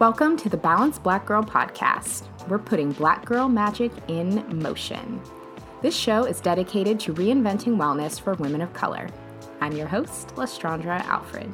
Welcome to the Balanced Black Girl podcast. We're putting black girl magic in motion. This show is dedicated to reinventing wellness for women of color. I'm your host, Lestraundra Alfred.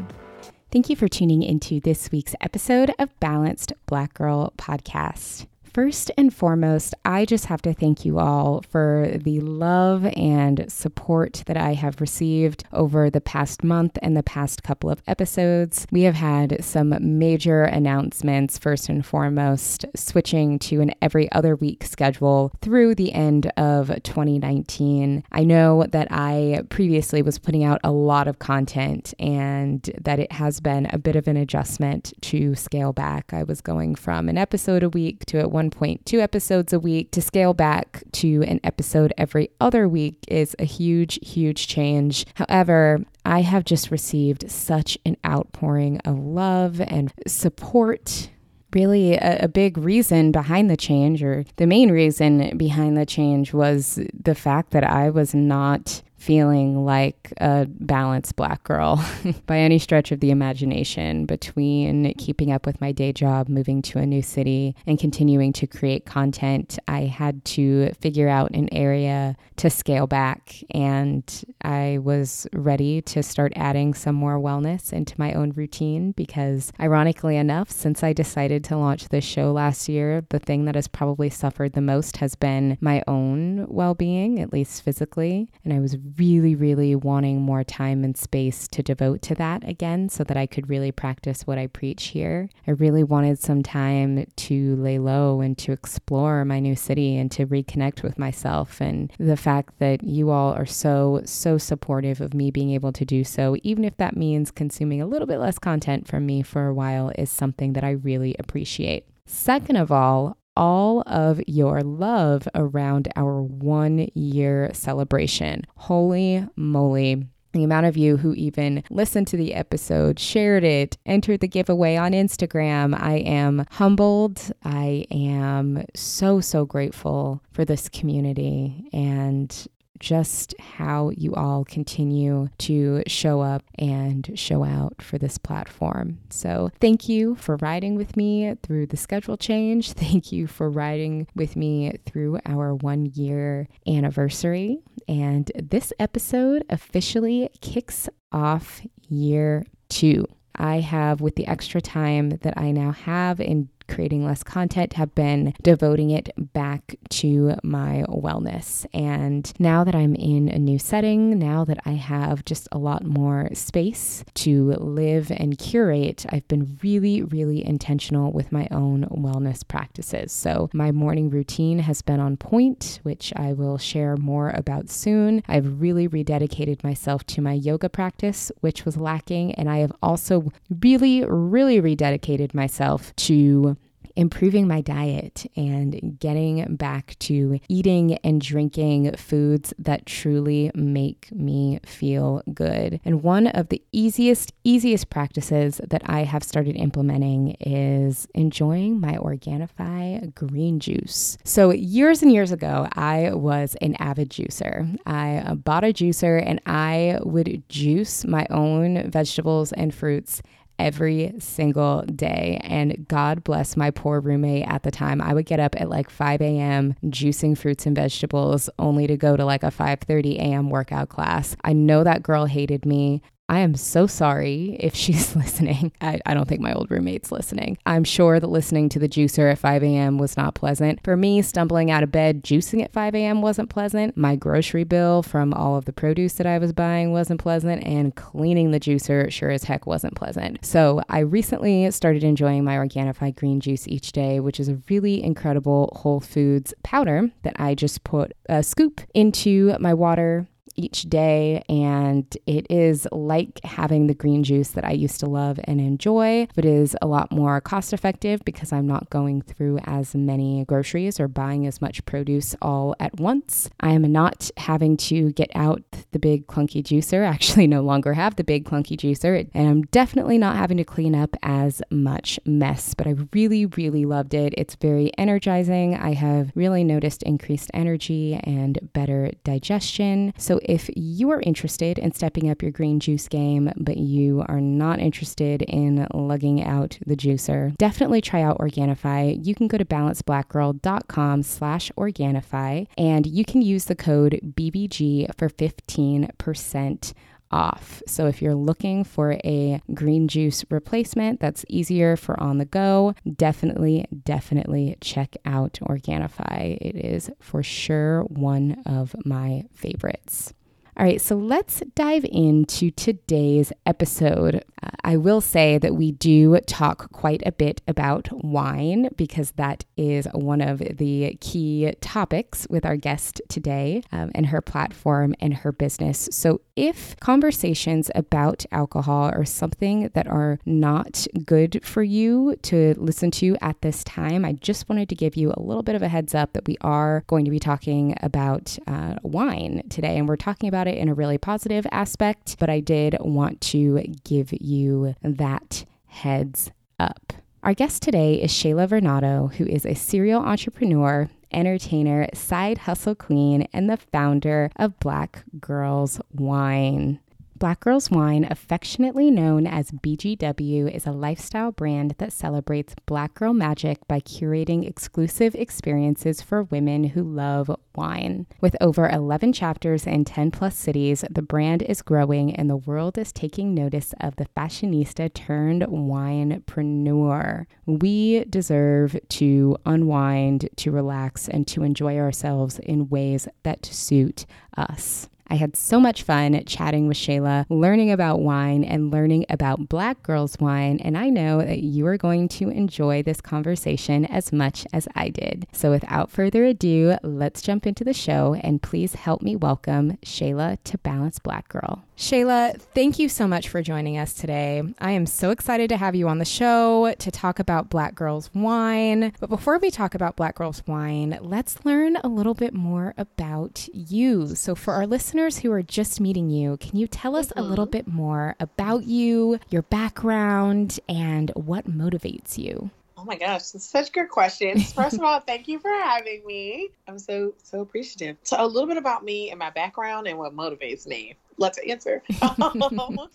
Thank you for tuning into this week's episode of Balanced Black Girl Podcast. First and foremost, I just have to thank you all for the love and support that I have received over the past month and the past couple of episodes. We have had some major announcements, first and foremost, switching to an every other week schedule through the end of 2019. I know that I previously was putting out a lot of content and that it has been a bit of an adjustment to scale back. I was going from an episode a week to at one point two episodes a week. To scale back to an episode every other week is a huge, huge change. However, I have just received such an outpouring of love and support really a, a, big reason behind the change, or the main reason behind the change, was the fact that I was not feeling like a balanced black girl by any stretch of the imagination between keeping up with my day job, moving to a new city, and continuing to create content. I had to figure out an area to scale back, and I was ready to start adding some more wellness into my own routine because, ironically enough, since I decided to launch this show last year, the thing that has probably suffered the most has been my own well being, at least physically. And I was really, really wanting more time and space to devote to that again so that I could really practice what I preach here. I really wanted some time to lay low and to explore my new city and to reconnect with myself. And the fact that you all are so, so supportive of me being able to do so, even if that means consuming a little bit less content from me for a while, is something that I really appreciate. Second of all, all of your love around our one year celebration. Holy moly. The amount of you who even listened to the episode, shared it, entered the giveaway on Instagram, I am humbled. I am so, so grateful for this community. And just how you all continue to show up and show out for this platform. So, thank you for riding with me through the schedule change. Thank you for riding with me through our one year anniversary. And this episode officially kicks off year two. I have, with the extra time that I now have in creating less content have been devoting it back to my wellness. And now that I'm in a new setting, now that I have just a lot more space to live and curate, I've been really, really intentional with my own wellness practices. So my morning routine has been on point, which I will share more about soon. I've really rededicated myself to my yoga practice, which was lacking. And I have also really, really rededicated myself to improving my diet and getting back to eating and drinking foods that truly make me feel good. And one of the easiest, easiest practices that I have started implementing is enjoying my Organifi green juice. So, years and years ago, I was an avid juicer. I bought a juicer and I would juice my own vegetables and fruits every single day. And God bless my poor roommate at the time. I would get up at like 5 a.m. juicing fruits and vegetables only to go to like a 5:30 a.m. workout class. I know that girl hated me. I am so sorry if she's listening. I, I, don't think my old roommate's listening. I'm sure that listening to the juicer at 5 a.m. was not pleasant. For me, stumbling out of bed juicing at 5 a.m. wasn't pleasant. My grocery bill from all of the produce that I was buying wasn't pleasant. And cleaning the juicer sure as heck wasn't pleasant. So I recently started enjoying my Organifi green juice each day, which is a really incredible Whole Foods powder that I just put a scoop into my water each day. And it is like having the green juice that I used to love and enjoy, but is a lot more cost effective because I'm not going through as many groceries or buying as much produce all at once. I am not having to get out the big clunky juicer. I actually no longer have the big clunky juicer, and I'm definitely not having to clean up as much mess, but I really, really loved it. It's very energizing. I have really noticed increased energy and better digestion. So if you are interested in stepping up your green juice game, but you are not interested in lugging out the juicer, definitely try out Organifi. You can go to balancedblackgirl.com slash Organifi and you can use the code BBG for 15% off. So if you're looking for a green juice replacement that's easier for on the go, definitely, definitely check out Organifi. It is for sure one of my favorites. All right, so let's dive into today's episode. I will say that we do talk quite a bit about wine because that is one of the key topics with our guest today um, and her platform and her business. So, if conversations about alcohol are something that are not good for you to listen to at this time, I just wanted to give you a little bit of a heads up that we are going to be talking about uh, wine today, and we're talking about it in a really positive aspect, but I did want to give you that heads up. Our guest today is Shayla Varnado, who is a serial entrepreneur, entertainer, side hustle queen, and the founder of Black Girls Wine. Black Girls Wine, affectionately known as BGW, is a lifestyle brand that celebrates Black girl magic by curating exclusive experiences for women who love wine. With over 11 chapters in 10 plus cities, the brand is growing and the world is taking notice of the fashionista turned winepreneur. We deserve to unwind, to relax, and to enjoy ourselves in ways that suit us. I had so much fun chatting with Shayla, learning about wine and learning about Black Girls Wine, and I know that you are going to enjoy this conversation as much as I did. So without further ado, let's jump into the show and please help me welcome Shayla to Balance Black Girl. Shayla, thank you so much for joining us today. I am so excited to have you on the show to talk about Black Girls Wine. But before we talk about Black Girls Wine, let's learn a little bit more about you. So, for our listeners who are just meeting you, can you tell us mm-hmm. a little bit more about you, your background, and what motivates you? Oh my gosh, such good questions. First of all, thank you for having me. I'm so so appreciative. So a little bit about me and my background and what motivates me. Let's answer.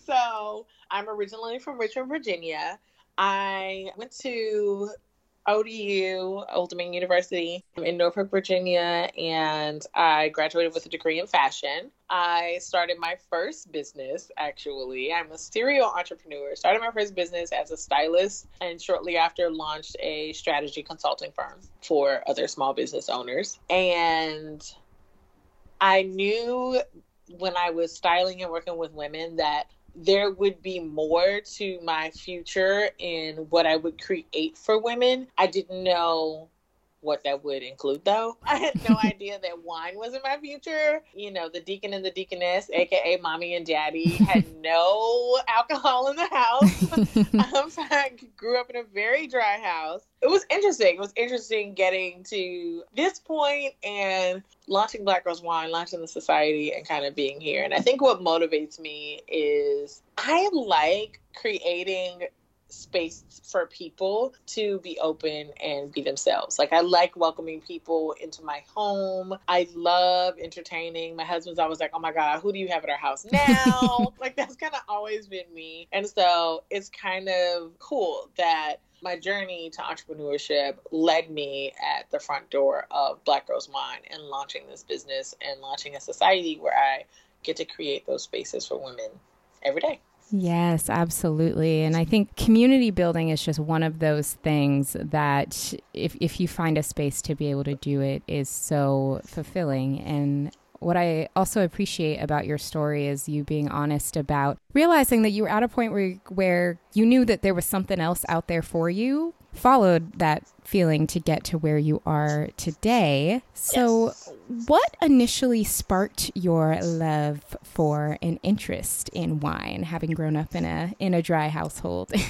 so I'm originally from Richmond, Virginia. I went to ODU, Old Dominion University in Norfolk, Virginia, and I graduated with a degree in fashion. I started my first business, actually. I'm a serial entrepreneur. Started my first business as a stylist, and shortly after launched a strategy consulting firm for other small business owners. And I knew when I was styling and working with women that there would be more to my future in what I would create for women. I didn't know what that would include though. I had no idea that wine was in my future. You know, the deacon and the deaconess, aka mommy and daddy, had no alcohol in the house. um, so I grew up in a very dry house. It was interesting. It was interesting getting to this point and launching Black Girls Wine, launching the society, and kind of being here. And I think what motivates me is I like creating space for people to be open and be themselves. Like I like welcoming people into my home. I love entertaining. My husband's always like, "Oh my god, who do you have at our house now?" like that's kind of always been me. And so it's kind of cool that my journey to entrepreneurship led me at the front door of Black Girls Wine and launching this business and launching a society where I get to create those spaces for women every day. Yes, absolutely. And I think community building is just one of those things that if, if you find a space to be able to do it is so fulfilling. And what I also appreciate about your story is you being honest about realizing that you were at a point where where you knew that there was something else out there for you, followed that feeling to get to where you are today. So, yes. what initially sparked your love for an interest in wine, having grown up in a in a dry household?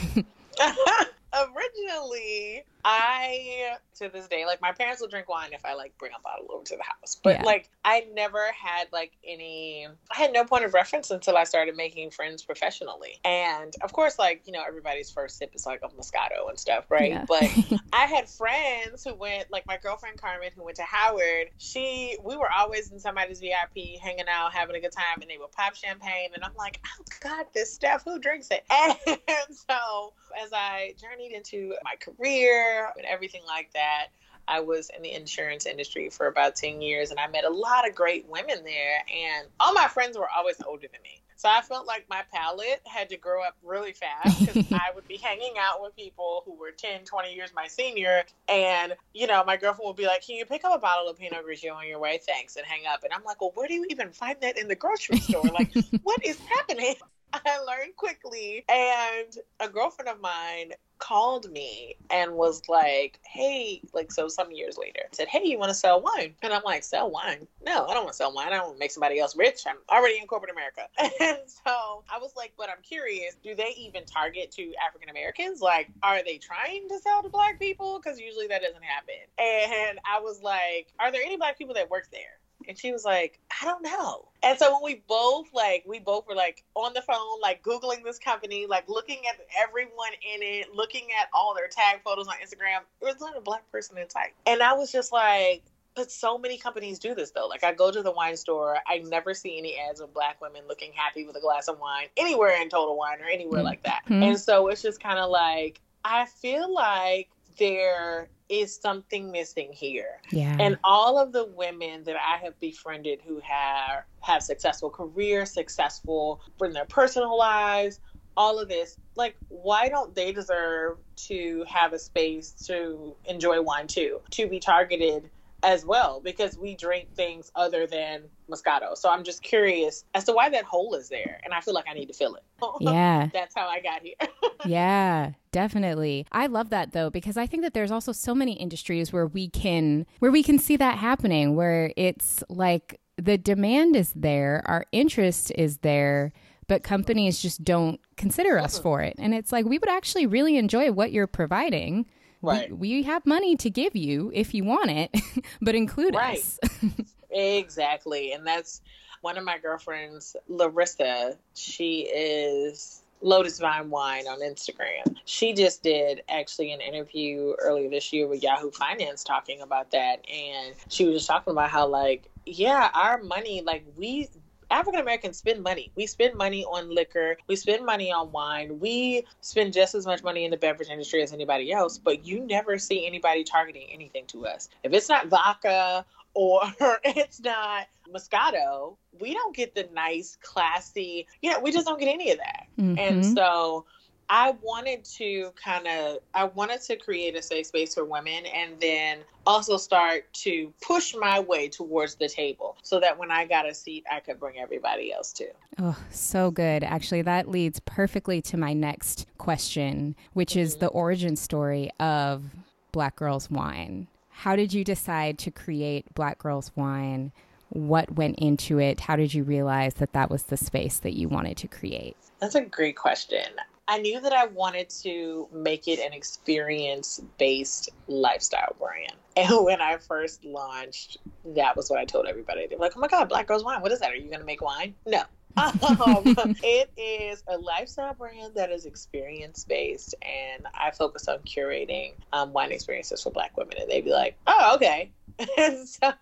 Originally, I to this day, like my parents will drink wine if I like bring a bottle over to the house. But yeah. like I never had like any I had no point of reference until I started making friends professionally. And of course, like, you know, everybody's first sip is like a Moscato and stuff, right? Yeah. But I had friends who went like my girlfriend Carmen who went to Howard, she we were always in somebody's VIP hanging out, having a good time, and they would pop champagne and I'm like, Oh God, this stuff, who drinks it? And so as I journeyed into my career and everything like that, I was in the insurance industry for about 10 years and I met a lot of great women there. And all my friends were always older than me. So I felt like my palate had to grow up really fast because I would be hanging out with people who were 10, 20 years my senior. And, you know, my girlfriend would be like, Can you pick up a bottle of Pinot Grigio on your way? Thanks. And hang up. And I'm like, Well, where do you even find that in the grocery store? Like, what is happening? I learned quickly. And a girlfriend of mine called me and was like, hey, like, so some years later, said, hey, you want to sell wine? And I'm like, sell wine? No, I don't want to sell wine. I don't want to make somebody else rich. I'm already in corporate America. And so I was like, but I'm curious, do they even target to African Americans? Like, are they trying to sell to black people? Because usually that doesn't happen. And I was like, are there any black people that work there? And she was like, I don't know. And so when we both like we both were like on the phone, like Googling this company, like looking at everyone in it, looking at all their tag photos on Instagram, there was not a black person in sight. And I was just like, but so many companies do this though. Like I go to the wine store, I never see any ads of black women looking happy with a glass of wine anywhere in Total Wine or anywhere mm-hmm. like that. Mm-hmm. And so it's just kind of like I feel like there is something missing here. Yeah. And all of the women that I have befriended who have have successful careers, successful in their personal lives, all of this, like why don't they deserve to have a space to enjoy wine too, to be targeted as well because we drink things other than Moscato. So I'm just curious as to why that hole is there. And I feel like I need to fill it. Yeah. That's how I got here. yeah, definitely. I love that though, because I think that there's also so many industries where we can where we can see that happening, where it's like the demand is there, our interest is there, but companies just don't consider us mm-hmm. for it. And it's like we would actually really enjoy what you're providing Right. We, we have money to give you if you want it, but include right. us. exactly. And that's one of my girlfriends, Larissa. She is Lotus Vine Wine on Instagram. She just did actually an interview earlier this year with Yahoo Finance talking about that. And she was just talking about how, like, yeah, our money, like, we African Americans spend money. We spend money on liquor. We spend money on wine. We spend just as much money in the beverage industry as anybody else, but you never see anybody targeting anything to us. If it's not vodka or it's not Moscato, we don't get the nice, classy, you know, we just don't get any of that. Mm-hmm. And so I wanted to kind of I wanted to create a safe space for women and then also start to push my way towards the table so that when I got a seat I could bring everybody else too. Oh, so good. Actually, that leads perfectly to my next question, which mm-hmm. is the origin story of Black Girls Wine. How did you decide to create Black Girls Wine? What went into it? How did you realize that that was the space that you wanted to create? That's a great question. I knew that I wanted to make it an experience based lifestyle brand. And when I first launched, that was what I told everybody. They were like, oh my God, Black Girls Wine, what is that? Are you going to make wine? No. um, it is a lifestyle brand that is experience based, and I focus on curating um, wine experiences for Black women. And they'd be like, oh, okay. and so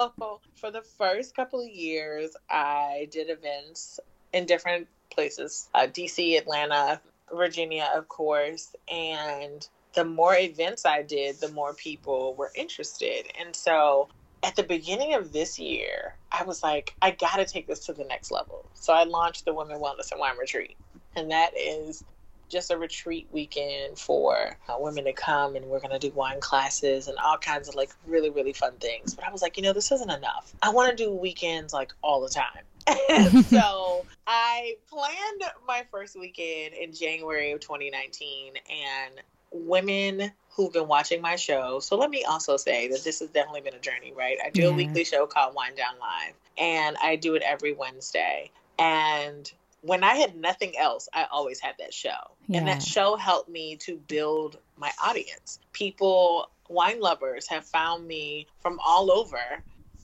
for the first couple of years, I did events in different places uh, DC, Atlanta, Virginia, of course, and the more events I did, the more people were interested. And so at the beginning of this year, I was like, I got to take this to the next level. So I launched the Women Wellness and Wine Retreat. And that is just a retreat weekend for uh, women to come and we're going to do wine classes and all kinds of like really, really fun things. But I was like, you know, this isn't enough. I want to do weekends like all the time. So I planned my first weekend in January of 2019 and women who've been watching my show. So let me also say that this has definitely been a journey, right? I do yeah. a weekly show called Wine Down Live and I do it every Wednesday. And when I had nothing else, I always had that show. Yeah. And that show helped me to build my audience. People, wine lovers, have found me from all over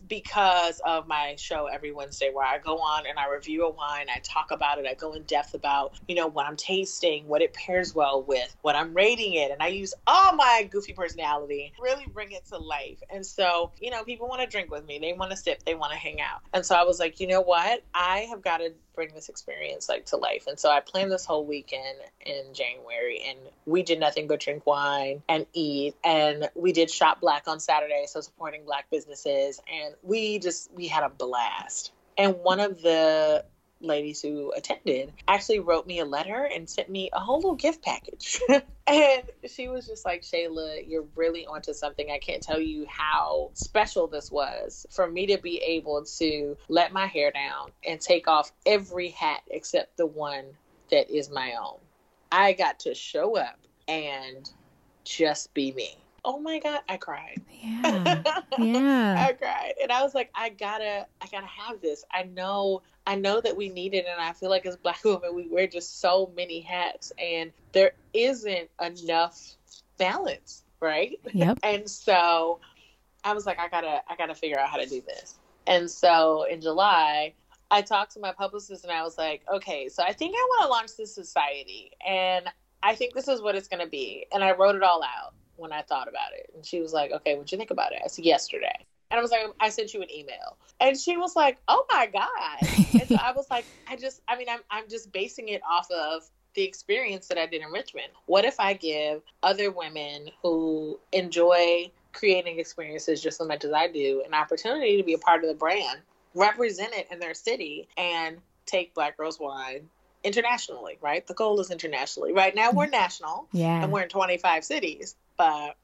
because of my show every Wednesday where I go on and I review a wine, I talk about it, I go in depth about, you know, what I'm tasting, what it pairs well with, what I'm rating it, and I use all my goofy personality, really bring it to life. And so, you know, people want to drink with me, they want to sip, they want to hang out. And so I was like, you know what? I have got to bring this experience like to life. And so I planned this whole weekend in January and we did nothing but drink wine and eat and we did shop black on Saturday, so supporting black businesses and we just we had a blast. And one of the ladies who attended actually wrote me a letter and sent me a whole little gift package. and she was just like, Shayla, you're really onto something. I can't tell you how special this was for me to be able to let my hair down and take off every hat except the one that is my own. I got to show up and just be me oh my god i cried. Yeah. Yeah. I cried. And i was like i gotta i gotta have this. I know i know that we need it and i feel like as black women we wear just so many hats and there isn't enough balance right? Yep. And so i was like i gotta i gotta figure out how to do this. And so in july I talked to my publicist and I was like, okay, so I think I want to launch this society and I think this is what it's going to be. And I wrote it all out when I thought about it. And she was like, okay, what'd you think about it? I said, yesterday. And I was like, I sent you an email. And she was like, oh my God. and so I was like, I just, I mean, I'm, I'm just basing it off of the experience that I did in Richmond. What if I give other women who enjoy creating experiences just as much as I do an opportunity to be a part of the brand, represent it in their city, and take Black Girls Wine internationally, right? The goal is internationally. Right now we're national. Yeah. And we're in 25 cities but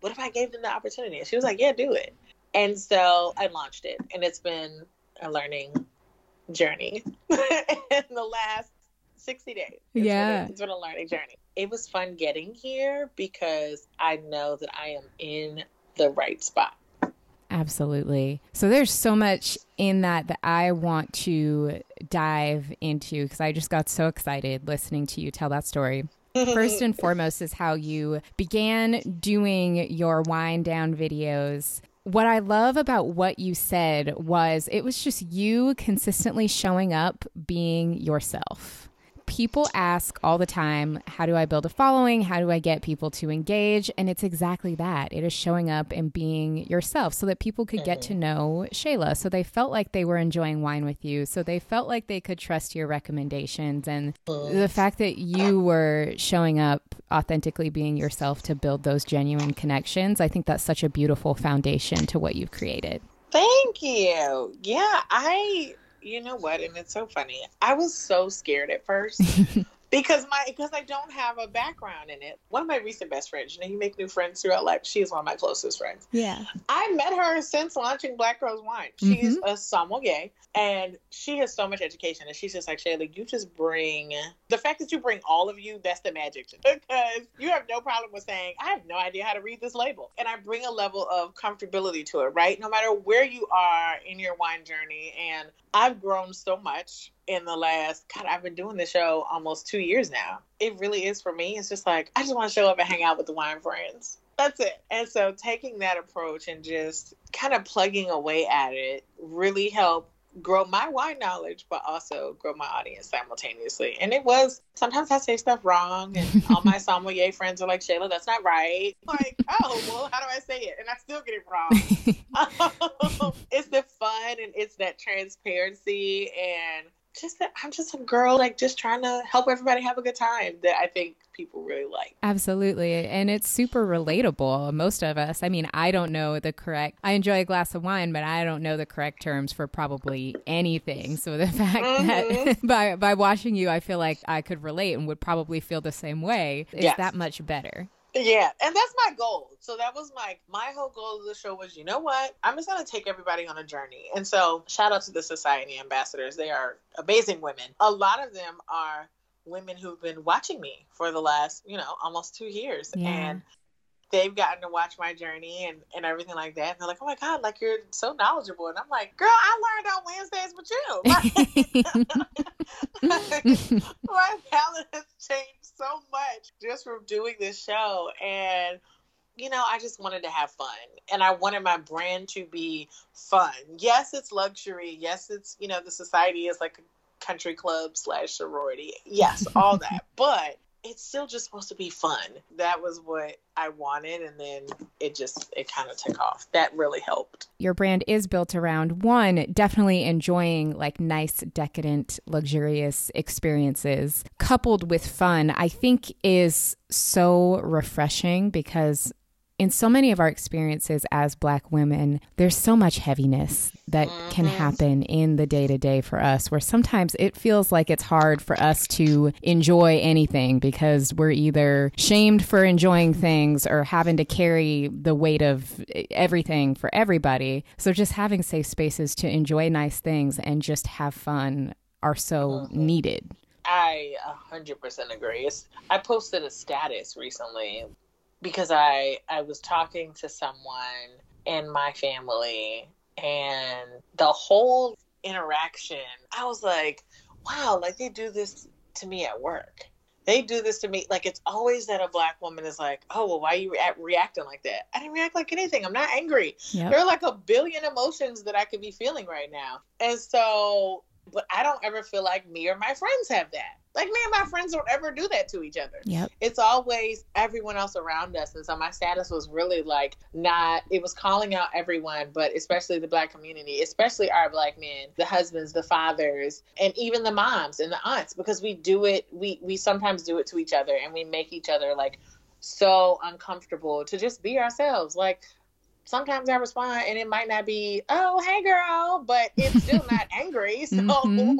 what if I gave them the opportunity? And she was like, yeah, do it. And so I launched it, and it's been a learning journey in the last 60 days. It's yeah. Been, it's been a learning journey. It was fun getting here because I know that I am in the right spot. Absolutely. So there's so much in that that I want to dive into because I just got so excited listening to you tell that story. First and foremost is how you began doing your Wine Down videos. What I love about what you said was it was just you consistently showing up being yourself people ask all the time, how do I build a following? How do I get people to engage? And it's exactly that. It is showing up and being yourself so that people could get to mm-hmm. know Shayla. So they felt like they were enjoying wine with you. So they felt like they could trust your recommendations. And the fact that you were showing up authentically being yourself to build those genuine connections, I think that's such a beautiful foundation to what you've created. Thank you. Yeah, I you know what? And it's so funny. I was so scared at first because my because I don't have a background in it. One of my recent best friends, you know, you make new friends throughout life. She's one of my closest friends. Yeah. I met her since launching Black Girls Wine. She's mm-hmm. a sommelier and she has so much education and she's just like, Shayla, you just bring the fact that you bring all of you, that's the magic. Because you have no problem with saying, I have no idea how to read this label. And I bring a level of comfortability to it, right? No matter where you are in your wine journey. And I've grown so much in the last God, I've been doing the show almost two years now. It really is for me. It's just like I just want to show up and hang out with the wine friends. That's it. And so taking that approach and just kind of plugging away at it really helped grow my wine knowledge, but also grow my audience simultaneously. And it was sometimes I say stuff wrong, and all my sommelier friends are like, Shayla, that's not right. I'm like, oh, well, how do I say it? And I still get it wrong. it's the fun and it's that transparency and just that I'm just a girl, like just trying to help everybody have a good time that I think people really like. Absolutely. And it's super relatable. Most of us, I mean, I don't know the correct, I enjoy a glass of wine, but I don't know the correct terms for probably anything. So the fact mm-hmm. that by, by watching you, I feel like I could relate and would probably feel the same way is yes. that much better. Yeah, and that's my goal. So that was my my whole goal of the show was, you know what? I'm just gonna take everybody on a journey. And so shout out to the society ambassadors. They are amazing women. A lot of them are women who've been watching me for the last, you know, almost two years. Yeah. And they've gotten to watch my journey and, and everything like that. And they're like, oh my God, like you're so knowledgeable. And I'm like, girl, I learned on Wednesdays with you. my palate has changed so much just from doing this show. And, you know, I just wanted to have fun. And I wanted my brand to be fun. Yes, it's luxury. Yes, it's, you know, the society is like a country club slash sorority. Yes, all that. but it's still just supposed to be fun. That was what I wanted and then it just it kind of took off. That really helped. Your brand is built around one definitely enjoying like nice decadent luxurious experiences coupled with fun. I think is so refreshing because in so many of our experiences as Black women, there's so much heaviness that mm-hmm. can happen in the day to day for us, where sometimes it feels like it's hard for us to enjoy anything because we're either shamed for enjoying things or having to carry the weight of everything for everybody. So just having safe spaces to enjoy nice things and just have fun are so mm-hmm. needed. I 100% agree. It's, I posted a status recently because I I was talking to someone in my family and the whole interaction I was like, wow, like they do this to me at work. They do this to me like it's always that a black woman is like, "Oh, well why are you re- reacting like that?" I didn't react like anything. I'm not angry. Yep. There are like a billion emotions that I could be feeling right now. And so but I don't ever feel like me or my friends have that. Like me and my friends don't ever do that to each other. Yep. It's always everyone else around us. And so my status was really like not it was calling out everyone, but especially the black community, especially our black men, the husbands, the fathers, and even the moms and the aunts, because we do it we we sometimes do it to each other and we make each other like so uncomfortable to just be ourselves. Like sometimes I respond and it might not be, oh, hey girl, but it's still not angry. So, mm-hmm.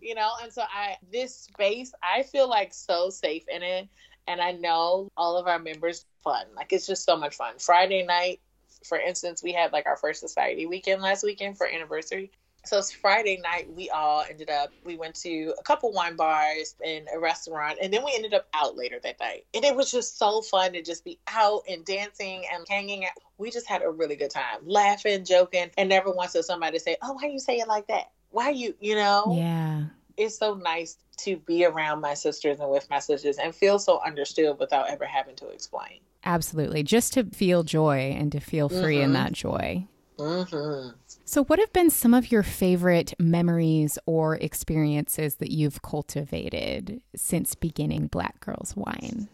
You know, and so I, this space, I feel like so safe in it. And I know all of our members fun. Like it's just so much fun. Friday night, for instance, we had like our first society weekend last weekend for anniversary. So it's Friday night. We all ended up. We went to a couple wine bars and a restaurant, and then we ended up out later that night. And it was just so fun to just be out and dancing and hanging out. We just had a really good time, laughing, joking, and never once did somebody say, "Oh, why you say it like that? Why you?" You know? Yeah. It's so nice to be around my sisters and with my sisters and feel so understood without ever having to explain. Absolutely, just to feel joy and to feel free mm-hmm. in that joy. Mm-hmm. So, what have been some of your favorite memories or experiences that you've cultivated since beginning Black Girls Wine?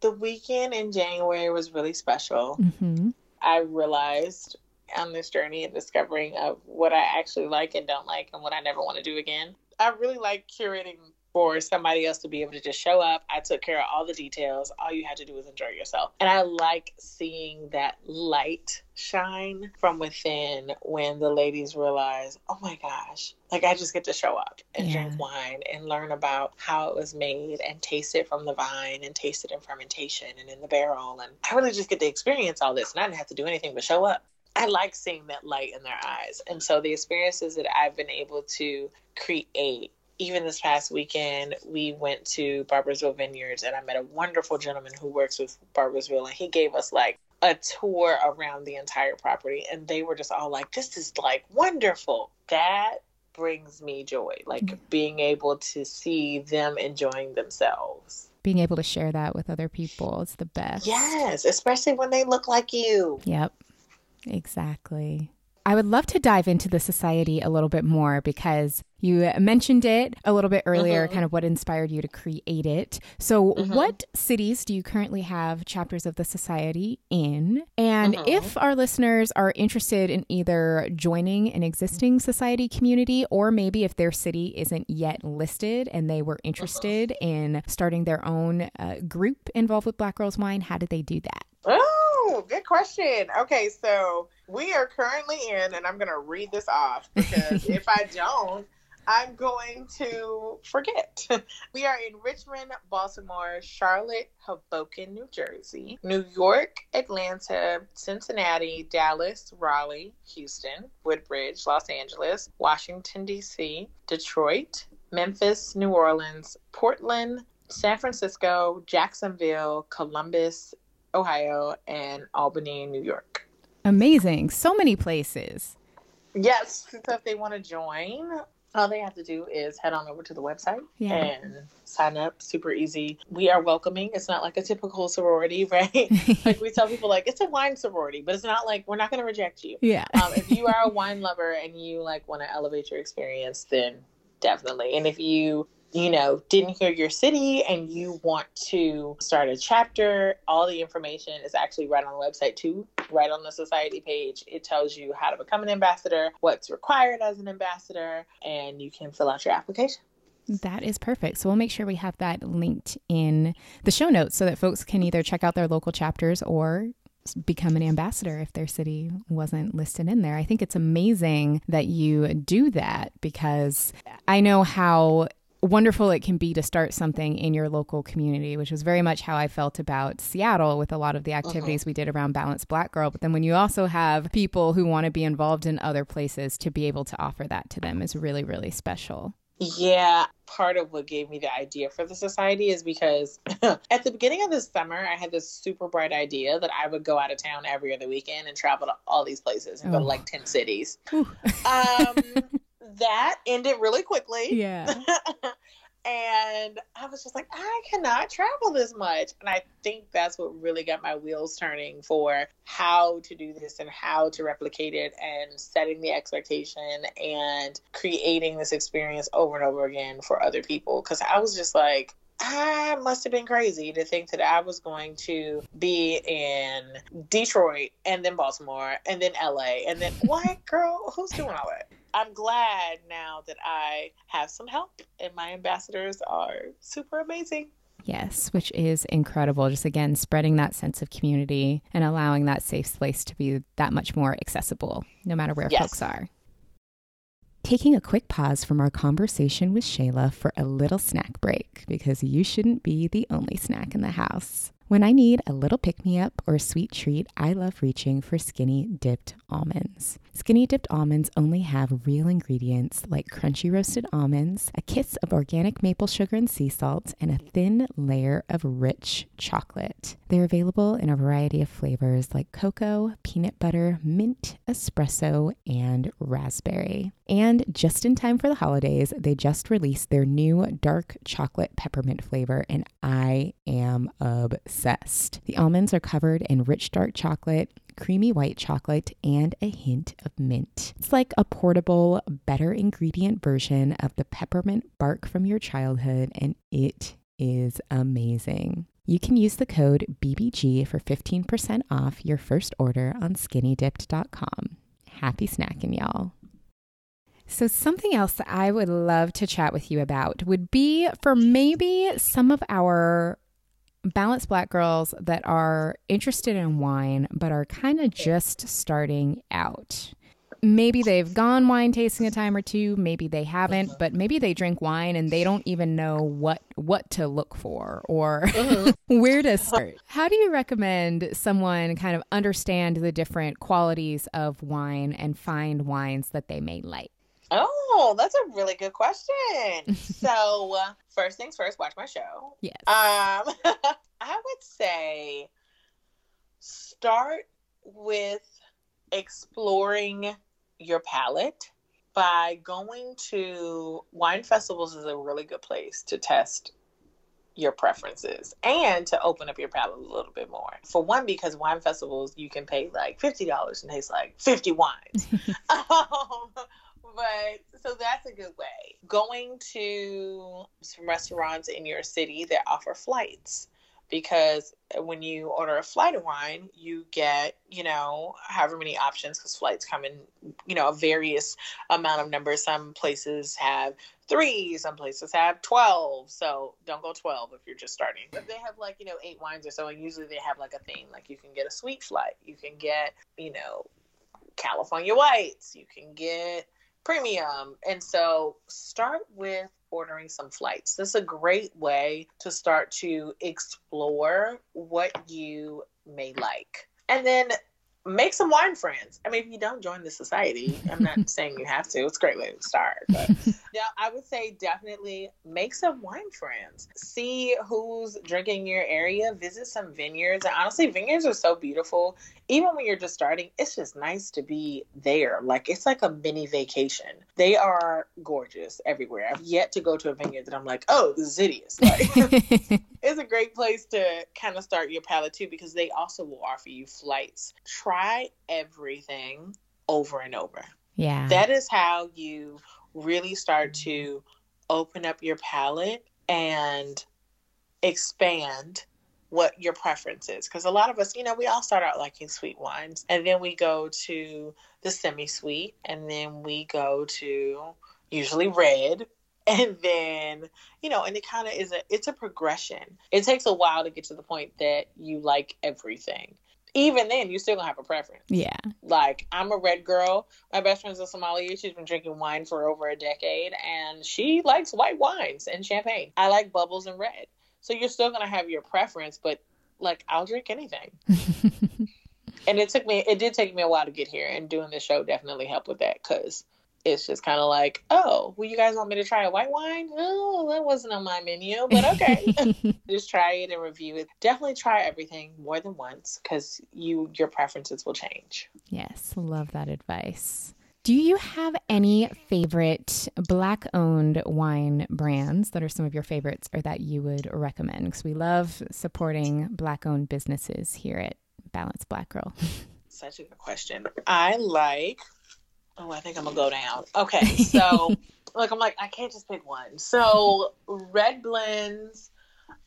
The weekend in January was really special. Mm-hmm. I realized on this journey of discovering of what I actually like and don't like and what I never want to do again. I really like curating for somebody else to be able to just show up. I took care of all the details. All you had to do was enjoy yourself. And I like seeing that light shine from within when the ladies realize, oh my gosh, like I just get to show up and yeah. drink wine and learn about how it was made and taste it from the vine and taste it in fermentation and in the barrel. And I really just get to experience all this and I didn't have to do anything but show up. I like seeing that light in their eyes. And so the experiences that I've been able to create even this past weekend, we went to Barboursville Vineyards and I met a wonderful gentleman who works with Barboursville and he gave us like a tour around the entire property and they were just all like, This is like wonderful. That brings me joy. Like mm-hmm. being able to see them enjoying themselves. Being able to share that with other people is the best. Yes, especially when they look like you. Yep. Exactly. I would love to dive into the society a little bit more because you mentioned it a little bit earlier, mm-hmm. kind of what inspired you to create it. So, mm-hmm. what cities do you currently have chapters of the society in? And mm-hmm. if our listeners are interested in either joining an existing society community or maybe if their city isn't yet listed and they were interested in starting their own uh, group involved with Black Girls Wine, how did they do that? Oh, Oh, good question. Okay, so we are currently in, and I'm going to read this off because if I don't, I'm going to forget. we are in Richmond, Baltimore, Charlotte, Hoboken, New Jersey, New York, Atlanta, Cincinnati, Dallas, Raleigh, Houston, Woodbridge, Los Angeles, Washington, D.C., Detroit, Memphis, New Orleans, Portland, San Francisco, Jacksonville, Columbus, Ohio, and Albany, New York. Amazing. So many places. Yes. So if they want to join, all they have to do is head on over to the website yeah. and sign up. Super easy. We are welcoming. It's not like a typical sorority, right? like we tell people, like it's a wine sorority, but it's not like we're not going to reject you. Yeah. um, if you are a wine lover and you like want to elevate your experience, then definitely. And if you you know, didn't hear your city and you want to start a chapter, all the information is actually right on the website too, right on the society page. It tells you how to become an ambassador, what's required as an ambassador, and you can fill out your application. That is perfect. So we'll make sure we have that linked in the show notes so that folks can either check out their local chapters or become an ambassador if their city wasn't listed in there. I think it's amazing that you do that because I know how wonderful it can be to start something in your local community, which was very much how I felt about Seattle with a lot of the activities uh-huh. we did around Balanced Black Girl. But then when you also have people who want to be involved in other places, to be able to offer that to them is really, really special. Yeah, part of what gave me the idea for the society is because at the beginning of this summer, I had this super bright idea that I would go out of town every other weekend and travel to all these places and oh. go to like 10 cities. um, that ended really quickly. Yeah. and I was just like, I cannot travel this much. And I think that's what really got my wheels turning for how to do this and how to replicate it and setting the expectation and creating this experience over and over again for other people. Because I was just like, I must have been crazy to think that I was going to be in Detroit and then Baltimore and then LA and then what girl? Who's doing all that? I'm glad now that I have some help and my ambassadors are super amazing. Yes, which is incredible. Just again, spreading that sense of community and allowing that safe space to be that much more accessible, no matter where yes. folks are. Taking a quick pause from our conversation with Shayla for a little snack break because you shouldn't be the only snack in the house. When I need a little pick me up or a sweet treat, I love reaching for skinny dipped almonds. Skinny dipped almonds only have real ingredients like crunchy roasted almonds, a kiss of organic maple sugar and sea salt, and a thin layer of rich chocolate. They're available in a variety of flavors like cocoa, peanut butter, mint, espresso, and raspberry. And just in time for the holidays, they just released their new dark chocolate peppermint flavor, and I am obsessed. The almonds are covered in rich dark chocolate, creamy white chocolate, and a hint of mint. It's like a portable, better ingredient version of the peppermint bark from your childhood, and it is amazing. You can use the code BBG for 15% off your first order on skinnydipped.com. Happy snacking, y'all. So, something else that I would love to chat with you about would be for maybe some of our balanced black girls that are interested in wine but are kind of just starting out. Maybe they've gone wine tasting a time or two, maybe they haven't, but maybe they drink wine and they don't even know what what to look for or where to start. How do you recommend someone kind of understand the different qualities of wine and find wines that they may like? Oh, that's a really good question. so, uh, first things first, watch my show. Yes. Um, I would say start with exploring your palate by going to wine festivals is a really good place to test your preferences and to open up your palate a little bit more. For one, because wine festivals you can pay like fifty dollars and taste like fifty wines. um, but so that's a good way. Going to some restaurants in your city that offer flights because when you order a flight of wine, you get, you know, however many options because flights come in, you know, a various amount of numbers. Some places have three, some places have 12. So don't go 12 if you're just starting. But they have like, you know, eight wines or so. And usually they have like a theme. Like you can get a sweet flight, you can get, you know, California whites, you can get premium. And so start with ordering some flights. This is a great way to start to explore what you may like. And then make some wine friends. I mean, if you don't join the society, I'm not saying you have to. It's a great way to start. But yeah, I would say definitely make some wine friends. See who's drinking in your area. Visit some vineyards. And honestly, vineyards are so beautiful. Even when you're just starting, it's just nice to be there. Like it's like a mini vacation. They are gorgeous everywhere. I've yet to go to a vineyard that I'm like, oh, this is hideous. Like, it's a great place to kind of start your palate too because they also will offer you flights. Try everything over and over. Yeah. That is how you really start to open up your palate and expand what your preference is. Because a lot of us, you know, we all start out liking sweet wines and then we go to the semi sweet and then we go to usually red and then you know and it kind of is a it's a progression. It takes a while to get to the point that you like everything. Even then you still gonna have a preference. Yeah. Like i'm a red girl. My best friend's a sommelier she's been drinking wine for over a decade and she likes white wines and champagne. I like bubbles and red so you're still gonna have your preference but like i'll drink anything and it took me it did take me a while to get here and doing this show definitely helped with that because it's just kind of like, oh, well, you guys want me to try a white wine? Oh, that wasn't on my menu, but okay. just try it and review it. Definitely try everything more than once because you your preferences will change. Yes, love that advice. Do you have any favorite black owned wine brands that are some of your favorites or that you would recommend? Because we love supporting black owned businesses here at Balanced Black Girl. Such a good question. I like Oh, I think I'm gonna go down. Okay, so like I'm like I can't just pick one. So red blends,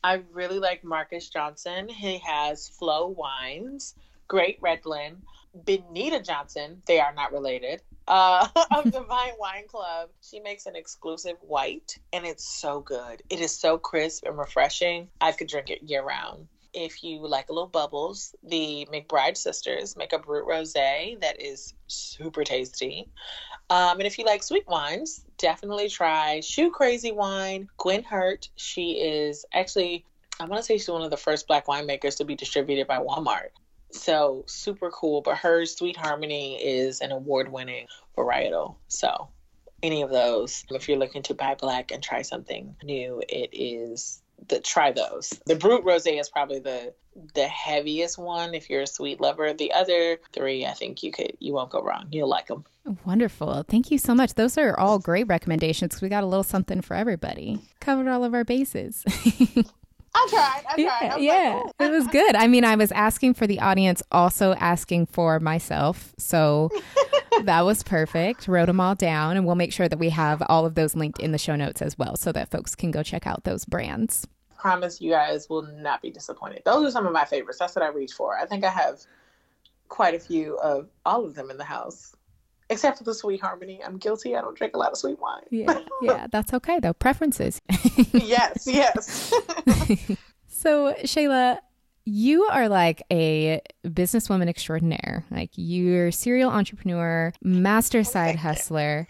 I really like Marcus Johnson. He has FLO Wines, great red blend. Benita Johnson, they are not related. Uh, of the Vine Wine Club, she makes an exclusive white, and it's so good. It is so crisp and refreshing. I could drink it year round if you like a little bubbles, the McBride sisters make a brut rosé that is super tasty. Um, and if you like sweet wines, definitely try Shoe Crazy Wine. Gwen Hurt, she is actually, I want to say she's one of the first black winemakers to be distributed by Walmart. So super cool. But her Sweet Harmony is an award winning varietal. So any of those, if you're looking to buy black and try something new, it is the try those. The Brut Rosé is probably the the heaviest one if you're a sweet lover. The other three, I think you could you won't go wrong. You'll like them. Wonderful. Thank you so much. Those are all great recommendations we got a little something for everybody. Covered all of our bases. I tried. I. Yeah, yeah. Like, oh. it was good. I mean, I was asking for the audience, also asking for myself. So that was perfect. Wrote them all down, and we'll make sure that we have all of those linked in the show notes as well so that folks can go check out those brands. Promise you guys will not be disappointed. Those are some of my favorites. That's what I reach for. I think I have quite a few of all of them in the house. Except for the sweet harmony. I'm guilty. I don't drink a lot of sweet wine. Yeah, yeah, that's okay though. Preferences. yes, yes. so, Shayla, you are like a businesswoman extraordinaire. Like you're a serial entrepreneur, master side hustler.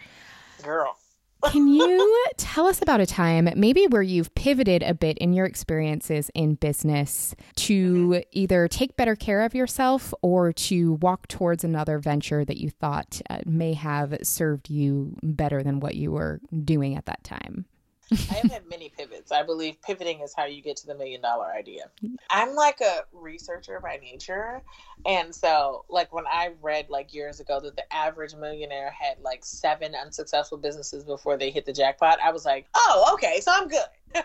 Girl. Can you tell us about a time maybe where you've pivoted a bit in your experiences in business to either take better care of yourself or to walk towards another venture that you thought uh, may have served you better than what you were doing at that time? I have had many pivots. I believe pivoting is how you get to the million dollar idea. I'm like a researcher by nature. And so, like, when I read like years ago that the average millionaire had like seven unsuccessful businesses before they hit the jackpot, I was like, oh, okay, so I'm good.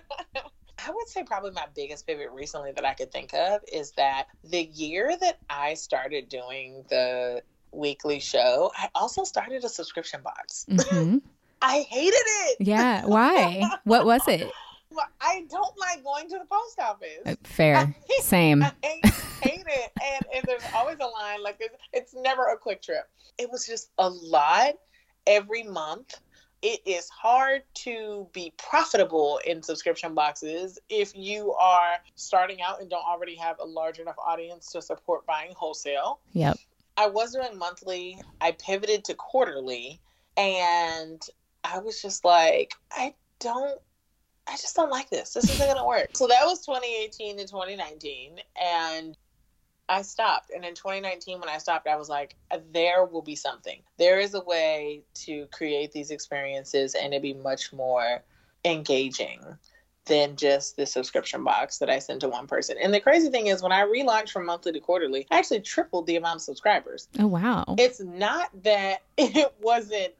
I would say probably my biggest pivot recently that I could think of is that the year that I started doing the weekly show, I also started a subscription box. Mm-hmm. I hated it. Yeah. Why? what was it? Well, I don't like going to the post office. Uh, fair. Same. I hate, hate it. And, and there's always a line like this. It's never a quick trip. It was just a lot every month. It is hard to be profitable in subscription boxes if you are starting out and don't already have a large enough audience to support buying wholesale. Yep. I was doing monthly. I pivoted to quarterly and I was just like, I don't, I just don't like this. This isn't going to work. So that was 2018 to 2019. And I stopped. And in 2019, when I stopped, I was like, there will be something. There is a way to create these experiences and it be much more engaging than just the subscription box that I send to one person. And the crazy thing is, when I relaunched from monthly to quarterly, I actually tripled the amount of subscribers. Oh, wow. It's not that it wasn't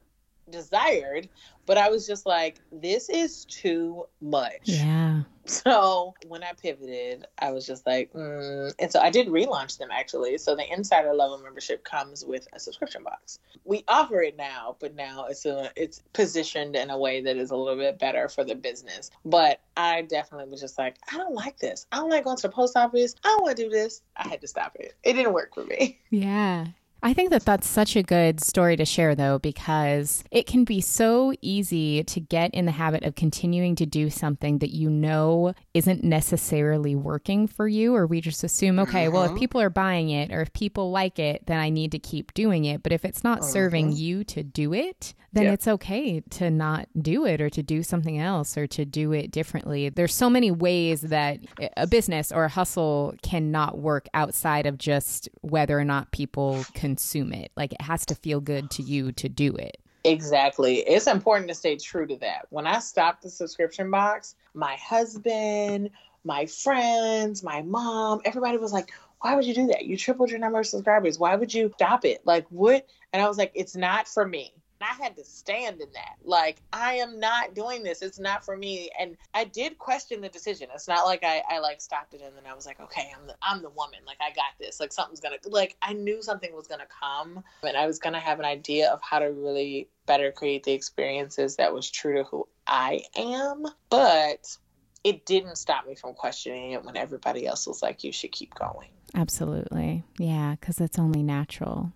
desired, but I was just like, this is too much. Yeah. So when I pivoted, I was just like, mm. and so I did relaunch them actually. So the insider level membership comes with a subscription box. We offer it now, but now it's a, it's positioned in a way that is a little bit better for the business. But I definitely was just like, I don't like this. I don't like going to the post office. I don't want to do this. I had to stop it. It didn't work for me. Yeah. I think that that's such a good story to share, though, because it can be so easy to get in the habit of continuing to do something that you know isn't necessarily working for you, or we just assume, okay, well, if Mhm. people are buying it or if people like it, then I need to keep doing it. But if it's not serving Mhm. you to do it, then Yeah. it's okay to not do it or to do something else or to do it differently. There's so many ways that a business or a hustle cannot work outside of just whether or not people consume it. Like it has to feel good to you to do it. Exactly. It's important to stay true to that. When I stopped the subscription box, my husband, my friends, my mom, everybody was like, why would you do that? You tripled your number of subscribers. Why would you stop it? Like, what? And I was like, it's not for me. I had to stand in that. Like, I am not doing this. It's not for me. And I did question the decision. It's not like I, I like stopped it and then I was like, okay, I'm the I'm the woman. Like I got this. Like something's gonna like I knew something was gonna come and I was gonna have an idea of how to really better create the experiences that was true to who I am. But it didn't stop me from questioning it when everybody else was like, you should keep going. Absolutely. Yeah, because it's only natural.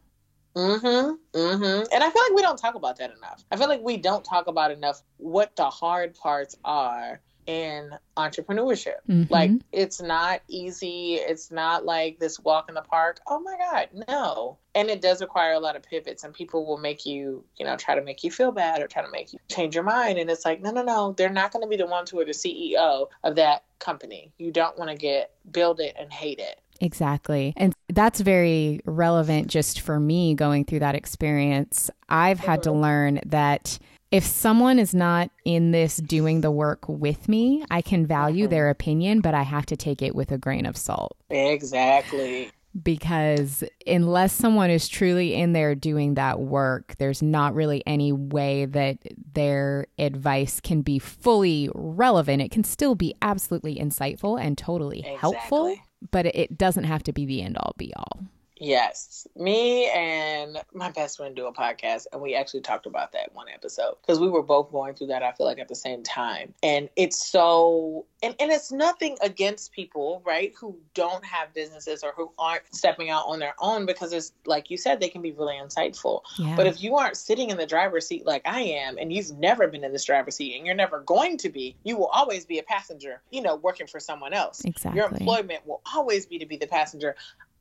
Mm-hmm. Mm-hmm. And I feel like we don't talk about that enough. I feel like we don't talk about enough what the hard parts are in entrepreneurship. Mhm. Like it's not easy. It's not like this walk in the park. Oh my God, no. And it does require a lot of pivots and people will make you, you know, try to make you feel bad or try to make you change your mind. And it's like, no, no, no. They're not going to be the ones who are the CEO of that company. You don't want to get build it and hate it. Exactly. And that's very relevant just for me going through that experience. I've had to learn that if someone is not in this doing the work with me, I can value Mhm. their opinion, but I have to take it with a grain of salt. Exactly. Because unless someone is truly in there doing that work, there's not really any way that their advice can be fully relevant. It can still be absolutely insightful and totally helpful, Exactly. But it- doesn't have to be the end all be all. Yes, me and my best friend do a podcast, and we actually talked about that one episode because we were both going through that. I feel like at the same time, and it's so, and and it's nothing against people, right, who don't have businesses or who aren't stepping out on their own because it's like you said, they can be really insightful. Yeah. But if you aren't sitting in the driver's seat like I am, and you've never been in this driver's seat, and you're never going to be, you will always be a passenger, you know, working for someone else. exactly. Your employment will always be to be the passenger.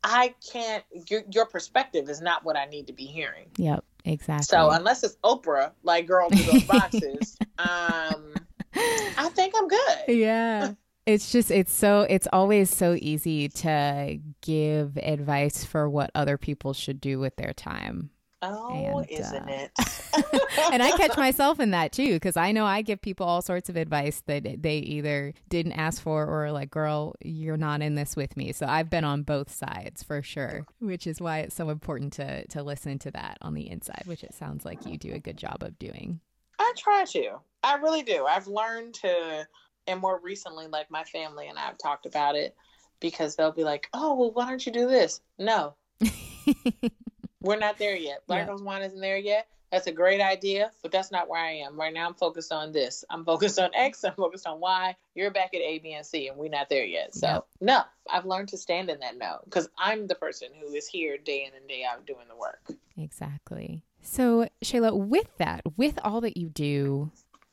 I can't. Your, your perspective is not what I need to be hearing. Yep, exactly. So unless it's Oprah, like girl through those boxes, um, I think I'm good. yeah. It's just it's so it's always so easy to give advice for what other people should do with their time. Oh, And, isn't uh, it? and I catch myself in that too because I know I give people all sorts of advice that they either didn't ask for or like, girl, you're not in this with me. So I've been on both sides for sure, which is why it's so important to to listen to that on the inside, which it sounds like you do a good job of doing. I try to. I really do. I've learned to, and more recently, like my family and I have talked about it because they'll be like, "Oh, well, why don't you do this?" No, we're not there yet. Black Yeah. Girls Wine isn't there yet. That's a great idea, but that's not where I am right now. I'm focused on this. I'm focused on X. I'm focused on Y. You're back at A, B, and C, and we're not there yet. So no, I've learned to stand in that no because I'm the person who is here day in and day out doing the work. Exactly. So, Shayla, with that, with all that you do,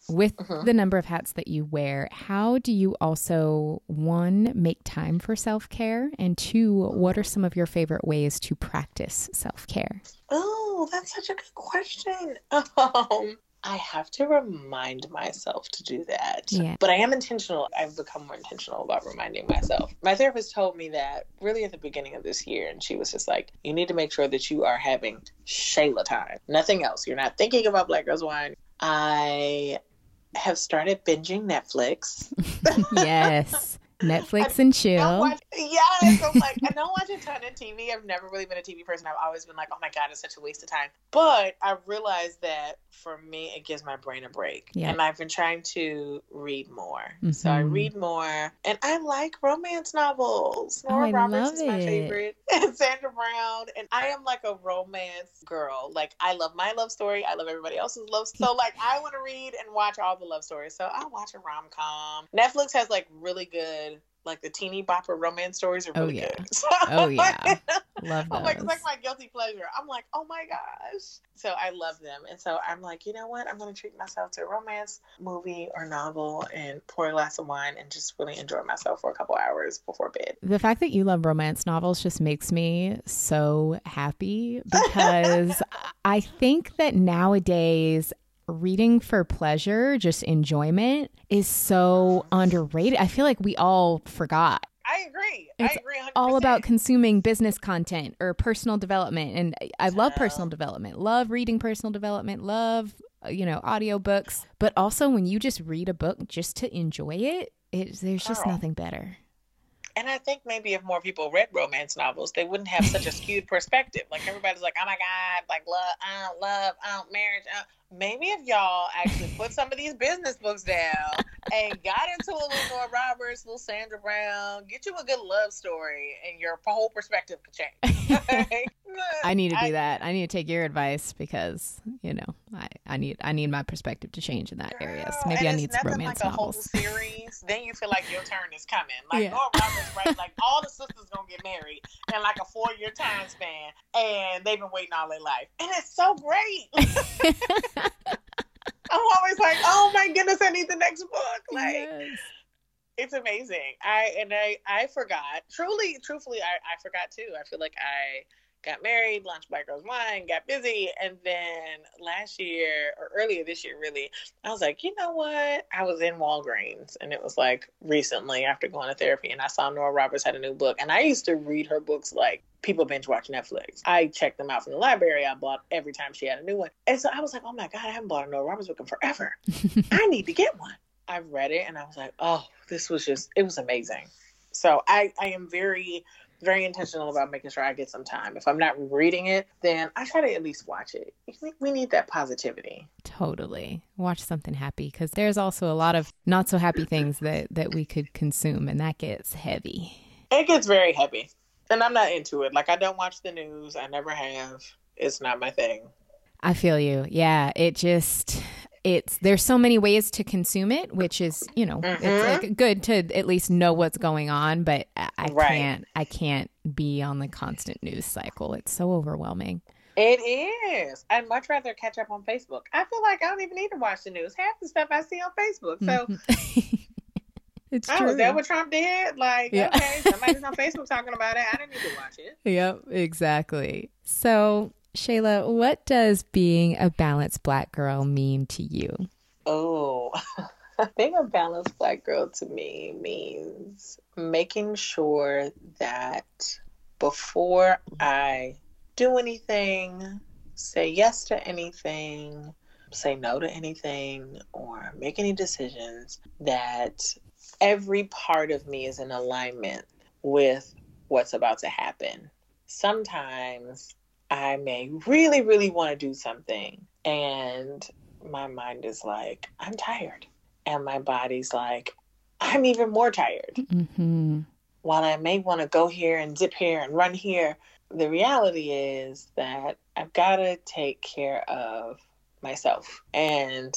with Mhm. the number of hats that you wear, how do you also, one, make time for self care? And two, what are some of your favorite ways to practice self care? Oh, that's such a good question. Um, I have to remind myself to do that. Yeah. But I am intentional. I've become more intentional about reminding myself. My therapist told me that really at the beginning of this year, and she was just like, you need to make sure that you are having Shayla time, nothing else. You're not thinking about Black Girls Wine. I have started binging Netflix. yes. Netflix and chill. Watch, yes, I'm like I don't watch a ton of TV. I've never really been a TV person. I've always been like, oh my god, it's such a waste of time. But I realized that for me, it gives my brain a break. Yeah. And I've been trying to read more. So I Mhm. read more, and I like romance novels. Oh, Nora I Roberts is my it. favorite, and Sandra Brown. And I am like a romance girl. Like I love my love story. I love everybody else's love. Story. So like I want to read and watch all the love stories. So I watch a rom com. Netflix has like really good. Like the teeny bopper romance stories are Oh, really yeah. good. So, Oh, yeah. Love I'm like, those. it's like my guilty pleasure. I'm like, oh my gosh. So I love them. And so I'm like, you know what? I'm going to treat myself to a romance movie or novel and pour a glass of wine and just really enjoy myself for a couple hours before bed. The fact that you love romance novels just makes me so happy because I think that nowadays reading for pleasure, just enjoyment, is so underrated. I feel like we all forgot. I agree. It's I agree 100%. All about consuming business content or personal development. And I love personal development, love reading personal development, love, uh, you know, audiobooks. But also when you just read a book just to enjoy it, it there's just nothing better. And I think maybe if more people read romance novels, they wouldn't have such a skewed perspective. Like everybody's like, "Oh my god, like love, I don't love, I don't marriage." Uh. Maybe if y'all actually put some of these business books down and got into a little Nora Roberts, little Sandra Brown, get you a good love story, and your whole perspective could change. I need to do that. I need to take your advice because you know I, I need I need my perspective to change in that area. So maybe I need some romance like a whole novels. series. Then you feel like your turn is coming. Like Yeah. Nora Roberts, right? Like all the sisters gonna get married in like a four year time span, and they've been waiting all their life, and it's so great. I'm always like, oh my goodness, I need the next book. Like Yes. it's amazing. I and I I forgot. Truly, truthfully, I I forgot too. I feel like I got married, launched Black Girls Wine, got busy, and then last year or earlier this year, really, I was like, you know what? I was in Walgreens, and it was like recently after going to therapy, and I saw Nora Roberts had a new book, and I used to read her books like people binge watch Netflix. I checked them out from the library. I bought every time she had a new one, and so I was like, oh my god, I haven't bought a Nora Roberts book in forever. I need to get one. I read it, and I was like, oh, this was just it was amazing. So I I am very very intentional about making sure I get some time. If I'm not reading it, then I try to at least watch it. We need that positivity. Totally. Watch something happy because there's also a lot of not so happy things that that we could consume and that gets heavy. It gets very heavy. And I'm not into it. Like I don't watch the news. I never have. It's not my thing. I feel you. Yeah, it just it's there's so many ways to consume it, which is you know Mhm. it's like good to at least know what's going on, but I, I Right. can't I can't be on the constant news cycle. It's so overwhelming. It is. I'd much rather catch up on Facebook. I feel like I don't even need to watch the news. Half the stuff I see on Facebook. So Mhm. it's oh, true. is that what Trump did? Like, Yeah. okay, somebody's on Facebook talking about it. I didn't need to watch it. Yep, exactly. So, Shayla, what does being a balanced black girl mean to you? Oh, being a balanced black girl to me means making sure that before I do anything, say yes to anything, say no to anything, or make any decisions, that every part of me is in alignment with what's about to happen. Sometimes I may really, really want to do something, and my mind is like, I'm tired. And my body's like, I'm even more tired. Mm-hmm. While I may want to go here and zip here and run here, the reality is that I've got to take care of myself. And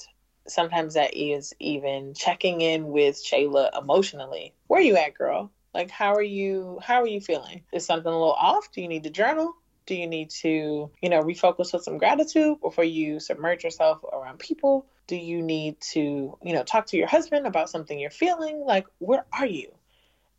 sometimes that is even checking in with Shayla emotionally. Where are you at, girl? Like how are you how are you feeling? Is something a little off? Do you need to journal? Do you need to, you know, refocus with some gratitude before you submerge yourself around people? Do you need to, you know, talk to your husband about something you're feeling? Like, where are you?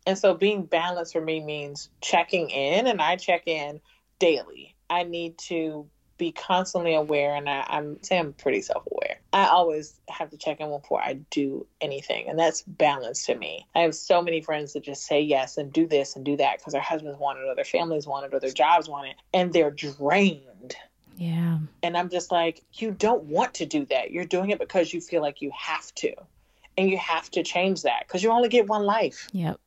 And so being balanced for me means checking in, and I check in daily. I need to be constantly aware, and I, I'm say I'm pretty self aware. I always have to check in before I do anything. And that's balance to me. I have so many friends that just say yes and do this and do that because their husbands want it or their families want it or their jobs want it. And they're drained. Yeah. And I'm just like, you don't want to do that. You're doing it because you feel like you have to. And you have to change that because you only get one life. Yep.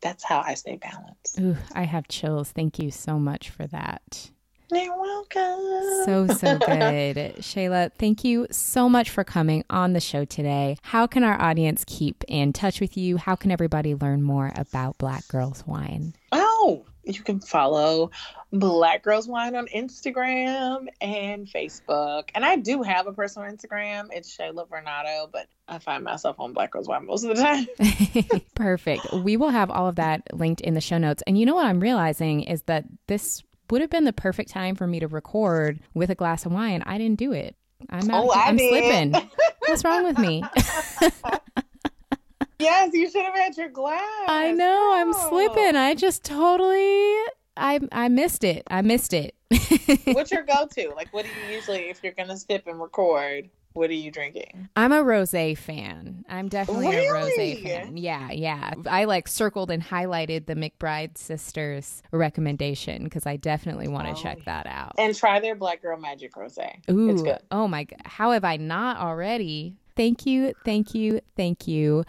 That's how I stay balanced. Ooh, I have chills. Thank you so much for that. You're welcome. So, so good. Shayla, thank you so much for coming on the show today. How can our audience keep in touch with you? How can everybody learn more about Black Girls Wine? Oh, you can follow Black Girls Wine on Instagram and Facebook. And I do have a personal Instagram. It's Shayla Varnado, but I find myself on Black Girls Wine most of the time. Perfect. We will have all of that linked in the show notes. And you know what I'm realizing is that this would have been the perfect time for me to record with a glass of wine. I didn't do it. I'm Oh, I I'm slipping. What's wrong with me? yes, you should have had your glass. I know I'm Oh. slipping. I just totally I I missed it. I missed it. What's your go to? Like, what do you usually, if you're going to sip and record, what are you drinking? I'm a rosé fan. I'm definitely a rosé fan. Yeah, yeah. I like circled and highlighted the McBride sisters recommendation because I definitely want to Oh, check that out. And try their Black Girl Magic Rose. Ooh, It's good. oh my god. How have I not already? Thank you, thank you, thank you